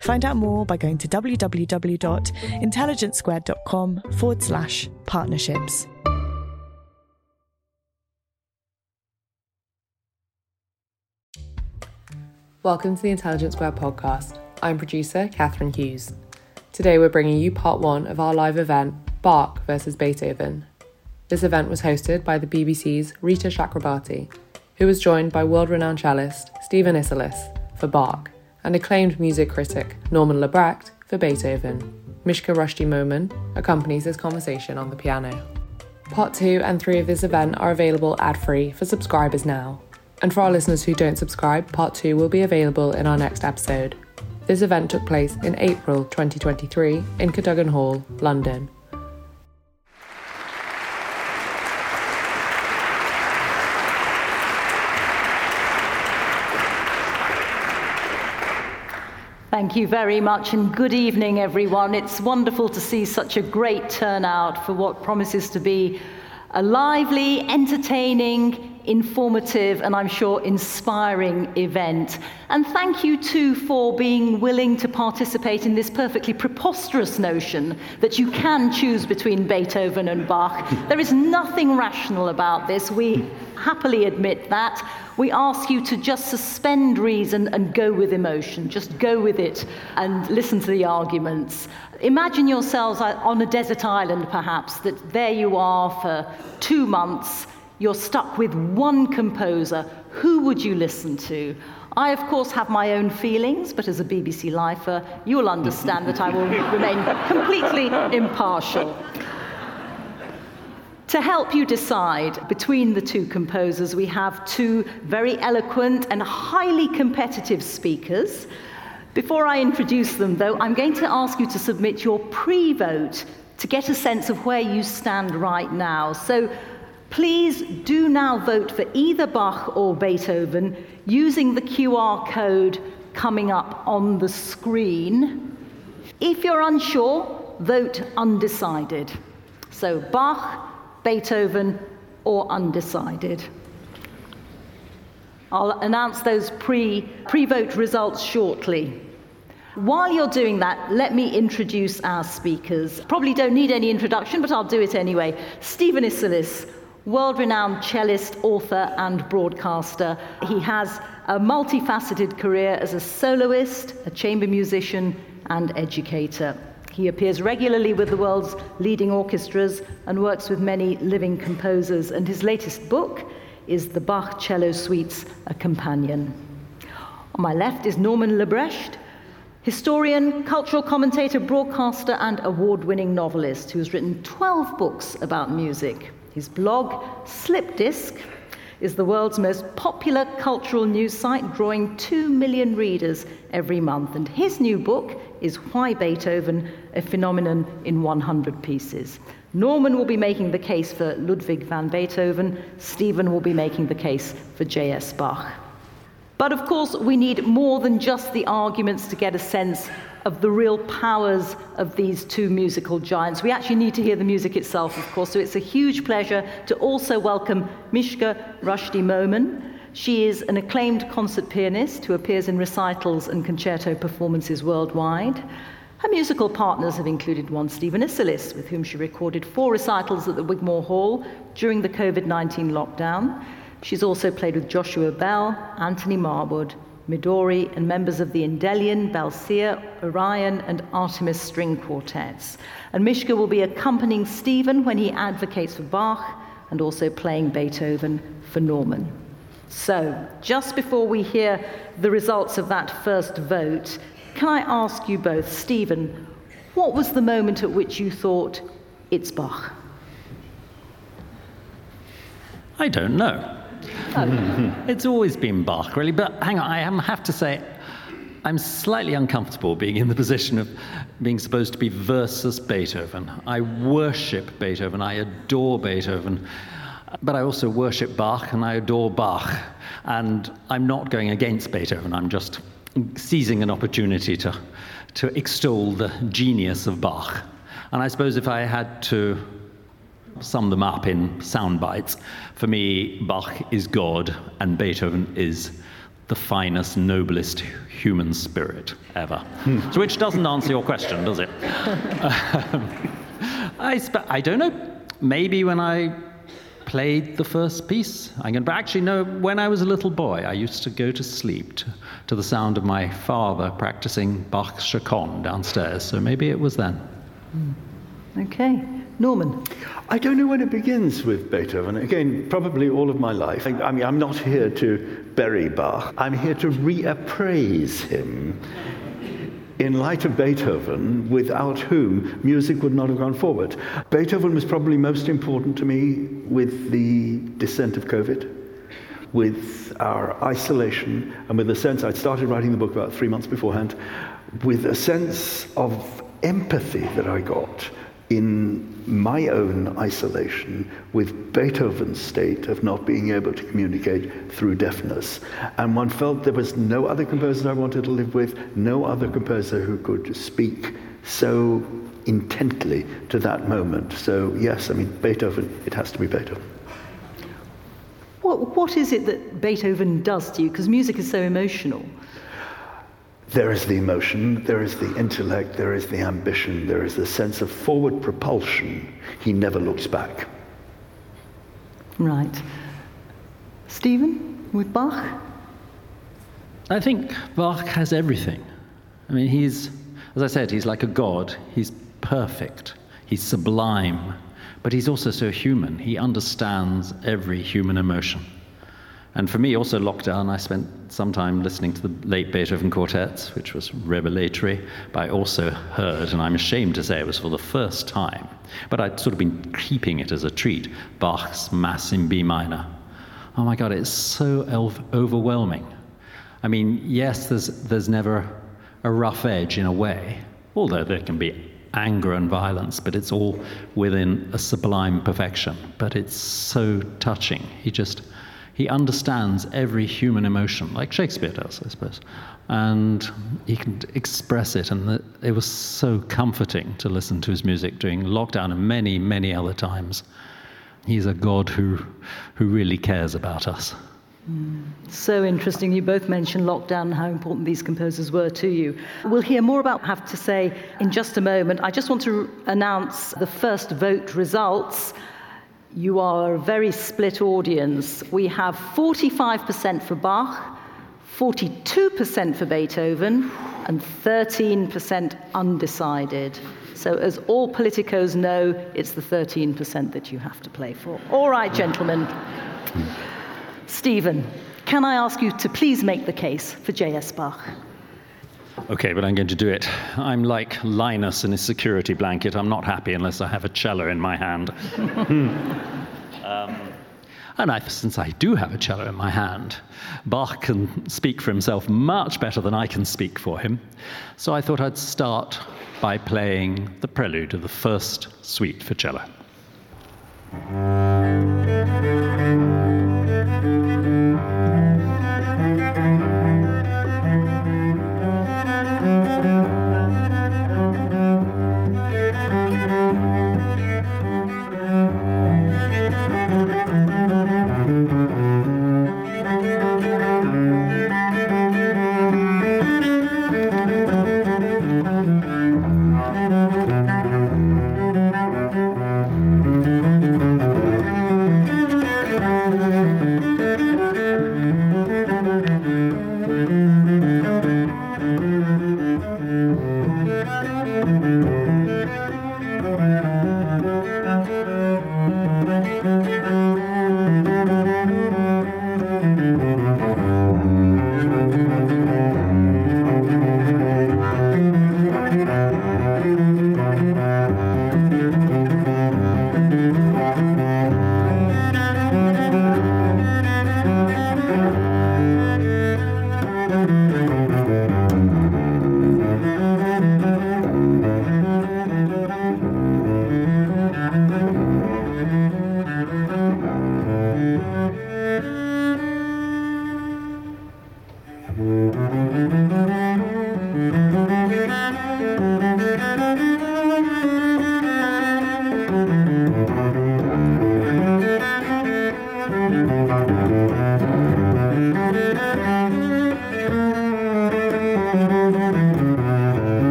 Find out more by going to www.intelligencesquared.com forward slash partnerships. Welcome to the Intelligence Squared podcast. I'm producer Catharine Hughes. Today we're bringing you part one of our live event, Bach versus Beethoven. This event was hosted by the BBC's Reeta Chakrabarti, who was joined by world renowned cellist Steven Isserlis for Bach and acclaimed music critic Norman Lebrecht for Beethoven. Mishka Rushdie Momen accompanies this conversation on the piano. Part 2 and 3 of this event are available ad free for subscribers now. And for our listeners who don't subscribe, Part 2 will be available in our next episode. This event took place in April 2023 in Cadogan Hall, London. Thank you very much, and good evening, everyone. It's wonderful to see such a great turnout for what promises to be a lively, entertaining, informative, and I'm sure inspiring event. And thank you too for being willing to participate in this perfectly preposterous notion that you can choose between Beethoven and Bach. There is nothing rational about this. We happily admit that. We ask you to just suspend reason and go with emotion. Just go with it and listen to the arguments. Imagine yourselves uh, on a desert island, perhaps, that there you are for two months. You're stuck with one composer. Who would you listen to? I, of course, have my own feelings, but as a BBC lifer, you'll understand that I will remain completely impartial. To help you decide between the two composers, we have two very eloquent and highly competitive speakers. Before I introduce them, though, I'm going to ask you to submit your pre vote to get a sense of where you stand right now. So please do now vote for either Bach or Beethoven using the QR code coming up on the screen. If you're unsure, vote undecided. So Bach, Beethoven, or undecided. I'll announce those pre, pre-vote results shortly. While you're doing that, let me introduce our speakers. Probably don't need any introduction, but I'll do it anyway. Steven Isserlis, world-renowned cellist, author, and broadcaster. He has a multifaceted career as a soloist, a chamber musician, and educator. He appears regularly with the world's leading orchestras and works with many living composers, and his latest book is The Bach Cello Suites, A Companion. On my left is Norman Lebrecht, historian, cultural commentator, broadcaster, and award winning novelist who has written 12 books about music. His blog, Slipped Disc, is the world's most popular cultural news site, drawing 2 million readers every month. And his new book is Why Beethoven, a Phenomenon in 100 Pieces. Norman will be making the case for Ludwig van Beethoven, Steven will be making the case for J.S. Bach. But of course, we need more than just the arguments to get a sense of the real powers of these two musical giants. We actually need to hear the music itself, of course, so it's a huge pleasure to also welcome Mishka Rushdie Momen. She is an acclaimed concert pianist who appears in recitals and concerto performances worldwide. Her musical partners have included one Steven Isserlis, with whom she recorded four recitals at the Wigmore Hall during the COVID 19 lockdown. She's also played with Joshua Bell, Anthony Marwood, Midori, and members of the Endellion, Belcia, Orion, and Artemis string quartets. And Mishka will be accompanying Steven when he advocates for Bach and also playing Beethoven for Norman. So, just before we hear the results of that first vote, can I ask you both, Steven, what was the moment at which you thought, it's Bach? I don't know. It's always been Bach, really. But hang on, I have to say, I'm slightly uncomfortable being in the position of being supposed to be versus Beethoven. I worship Beethoven, I adore Beethoven, but I also worship Bach and I adore Bach. And I'm not going against Beethoven, I'm just seizing an opportunity to, to extol the genius of Bach. And I suppose if I had to sum them up in sound bites, for me, Bach is God and Beethoven is the finest, noblest human spirit ever. Hmm. So, which doesn't answer your question, does it? um, I, sp- I don't know. Maybe when I played the first piece. I can, but actually, no, when I was a little boy, I used to go to sleep to, to the sound of my father practicing Bach's Chaconne downstairs, so maybe it was then. Hmm. Okay. Norman. I don't know when it begins with Beethoven. Again, probably all of my life. I mean, I'm not here to bury Bach. I'm here to reappraise him in light of Beethoven, without whom music would not have gone forward. Beethoven was probably most important to me with the descent of COVID, with our isolation, and with a sense, I'd started writing the book about three months beforehand, with a sense of empathy that I got in my own isolation with Beethoven's state of not being able to communicate through deafness. And one felt there was no other composer I wanted to live with, no other composer who could speak so intently to that moment. So, yes, I mean, Beethoven, it has to be Beethoven. What, what is it that Beethoven does to you? Because music is so emotional. There is the emotion, there is the intellect, there is the ambition, there is the sense of forward propulsion. He never looks back. Right. Steven, with Bach? I think Bach has everything. I mean, he's, as I said, he's like a god. He's perfect, he's sublime, but he's also so human. He understands every human emotion. And for me, also lockdown, I spent some time listening to the late Beethoven quartets, which was revelatory, but I also heard, and I'm ashamed to say it was for the first time, but I'd sort of been keeping it as a treat, Bach's Mass in B minor. Oh my God, it's so overwhelming. I mean, yes, there's, there's never a rough edge in a way, although there can be anger and violence, but it's all within a sublime perfection. But it's so touching. He just he understands every human emotion, like Shakespeare does, I suppose. And he can express it. And it was so comforting to listen to his music during lockdown and many, many other times. He's a God who, who really cares about us. Mm. So interesting. You both mentioned lockdown and how important these composers were to you. We'll hear more about have to say in just a moment. I just want to announce the first vote results. You are a very split audience. We have 45% for Bach, 42% for Beethoven, and 13% undecided. So, as all politicos know, it's the 13% that you have to play for. All right, gentlemen. Steven, can I ask you to please make the case for J.S. Bach? Okay, but I'm going to do it. I'm like Linus in his security blanket. I'm not happy unless I have a cello in my hand. um, and I, since I do have a cello in my hand, Bach can speak for himself much better than I can speak for him. So I thought I'd start by playing the prelude of the first suite for cello.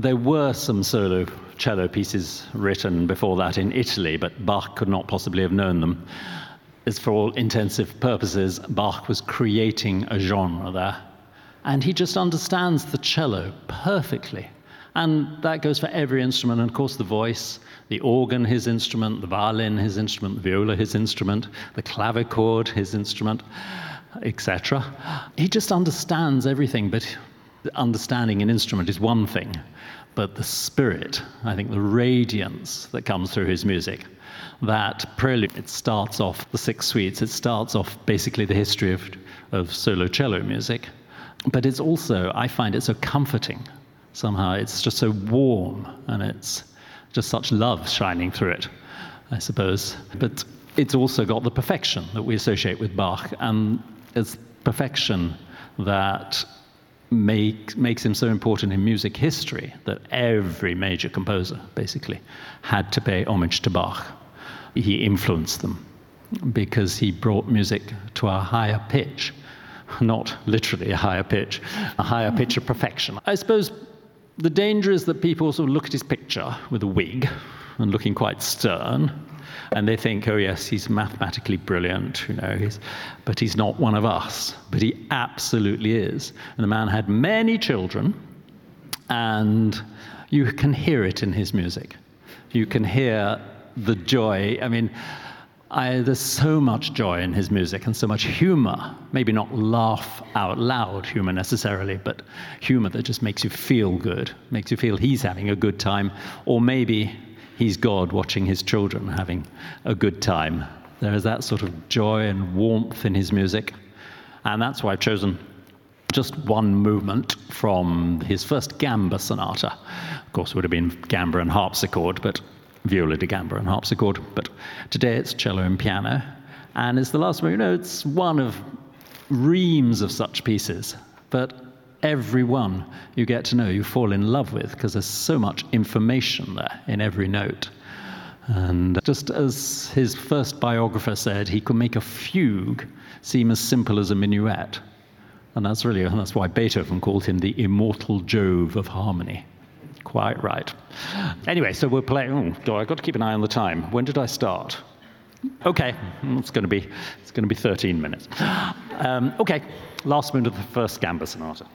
There were some solo cello pieces written before that in Italy, but Bach could not possibly have known them. As for all intensive purposes, Bach was creating a genre there. And he just understands the cello perfectly. And that goes for every instrument, and of course, the voice, the organ, his instrument, the violin, his instrument, the viola, his instrument, the clavichord, his instrument, etc. He just understands everything, but understanding an instrument is one thing, but the spirit, I think the radiance that comes through his music, that prelude, it starts off the six suites, it starts off basically the history of, of solo cello music, but it's also, I find it so comforting somehow. It's just so warm and it's just such love shining through it, I suppose. But it's also got the perfection that we associate with Bach, and it's perfection that make, makes him so important in music history that every major composer, basically, had to pay homage to Bach. He influenced them because he brought music to a higher pitch, not literally a higher pitch, a higher pitch of perfection. I suppose the danger is that people sort of look at his picture with a wig and looking quite stern, and they think, oh yes, he's mathematically brilliant, you know, he's, but he's not one of us. But he absolutely is. And the man had many children, and you can hear it in his music. You can hear the joy. I mean, I, there's so much joy in his music and so much humor. Maybe not laugh out loud humor necessarily, but humor that just makes you feel good, makes you feel he's having a good time, or maybe he's God watching his children having a good time. There is that sort of joy and warmth in his music. And that's why I've chosen just one movement from his first gamba sonata. Of course, it would have been gamba and harpsichord, but viola da gamba and harpsichord. But today it's cello and piano. And it's the last one, you know, it's one of reams of such pieces. But every one you get to know, you fall in love with, because there's so much information there in every note. And just as his first biographer said, he could make a fugue seem as simple as a minuet. And that's really, and that's why Beethoven called him the immortal Jove of harmony. Quite right. Anyway, so we're playing. Oh, I've got to keep an eye on the time. When did I start? Okay, it's going to be it's going to be 13 minutes. Um, okay, last movement of the first Gamba sonata.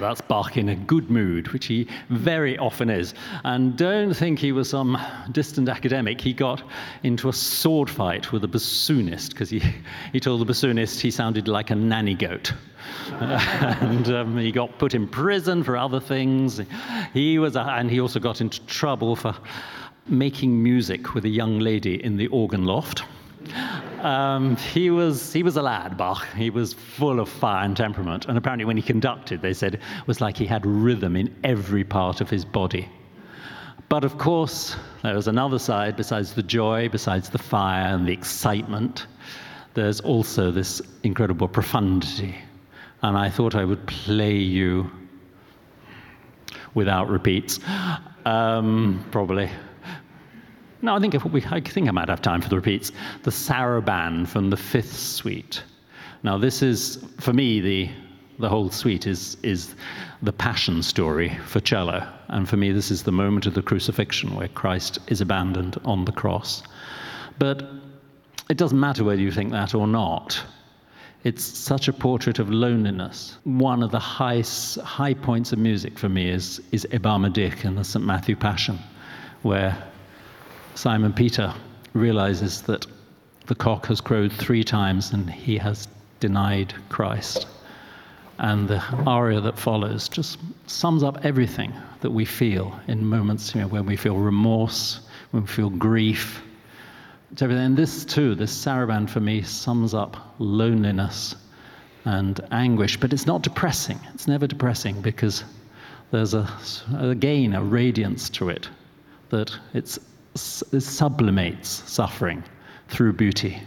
That's Bach in a good mood, which he very often is. And don't think he was some distant academic. He got into a sword fight with a bassoonist because he, he told the bassoonist he sounded like a nanny goat. And um, he got put in prison for other things. He was, a, and he also got into trouble for making music with a young lady in the organ loft. Um, he, was, he was a lad, Bach. He was full of fire and temperament. And apparently, when he conducted, they said it was like he had rhythm in every part of his body. But of course, there was another side besides the joy, besides the fire and the excitement. There's also this incredible profundity. And I thought I would play you without repeats, um, probably. No, I think, we, I think I might have time for the repeats. The Saraband from the fifth suite. Now, this is, for me, the, the whole suite is, is the passion story for cello. And for me, this is the moment of the crucifixion where Christ is abandoned on the cross. But it doesn't matter whether you think that or not. It's such a portrait of loneliness. One of the high, high points of music for me is, is Erbarme dich in the St. Matthew Passion, where Simon Peter realizes that the cock has crowed three times and he has denied Christ. And the aria that follows just sums up everything that we feel in moments you know, when we feel remorse, when we feel grief. Everything. And this, too, this saraband for me sums up loneliness and anguish, but it's not depressing. It's never depressing because There's a, again a radiance to it that it's, it sublimates suffering through beauty.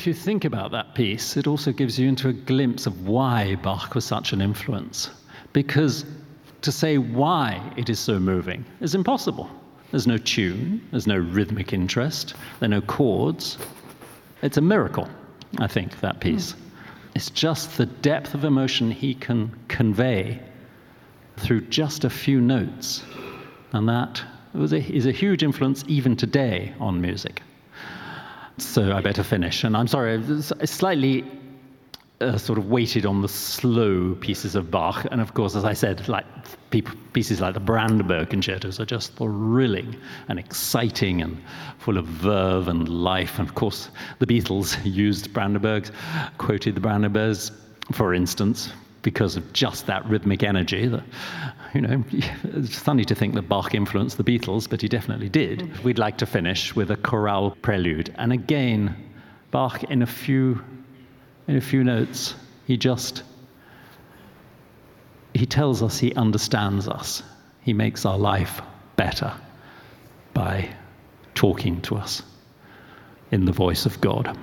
If you think about that piece, it also gives you into a glimpse of why Bach was such an influence. Because to say why it is so moving is impossible. There's no tune, there's no rhythmic interest, there are no chords. It's a miracle, I think, that piece. It's just the depth of emotion he can convey through just a few notes. And that a, is a huge influence even today on music so I better finish. And I'm sorry, I slightly uh, sort of weighted on the slow pieces of Bach. And of course, as I said, like pieces like the Brandenburg concertos are just thrilling and exciting and full of verve and life. And of course, the Beatles used Brandenburgs, quoted the Brandenburgs, for instance, because of just that rhythmic energy. That, you know, it's funny to think that Bach influenced the Beatles, but he definitely did. Mm. We'd like to finish with a chorale prelude. And again, Bach, in a few in a few notes, he just he tells us he understands us. He makes our life better by talking to us in the voice of God.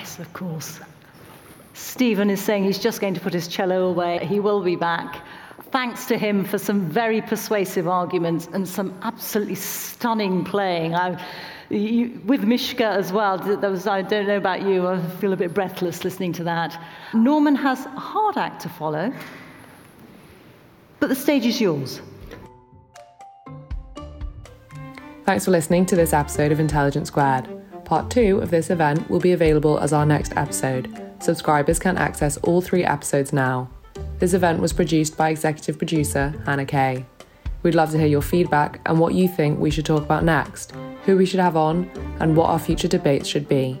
Yes, of course. Steven is saying he's just going to put his cello away. He will be back. Thanks to him for some very persuasive arguments and some absolutely stunning playing. I, you, with Mishka as well, there was, I don't know about you, I feel a bit breathless listening to that. Norman has a hard act to follow, but the stage is yours. Thanks for listening to this episode of Intelligence Squared. Part 2 of this event will be available as our next episode. Subscribers can access all three episodes now. This event was produced by executive producer Hannah Kaye. We'd love to hear your feedback and what you think we should talk about next, who we should have on, and what our future debates should be.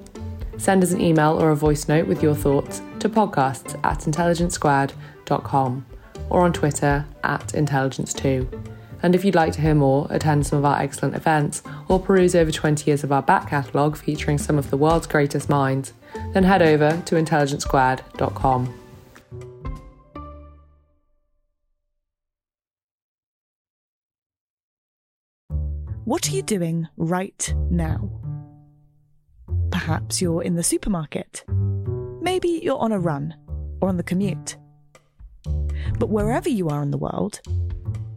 Send us an email or a voice note with your thoughts to podcasts at intelligencesquared.com or on Twitter at intelligence2. And if you'd like to hear more, attend some of our excellent events, or peruse over 20 years of our back catalogue featuring some of the world's greatest minds, then head over to intelligencesquared.com. What are you doing right now? Perhaps you're in the supermarket. Maybe you're on a run or on the commute. But wherever you are in the world,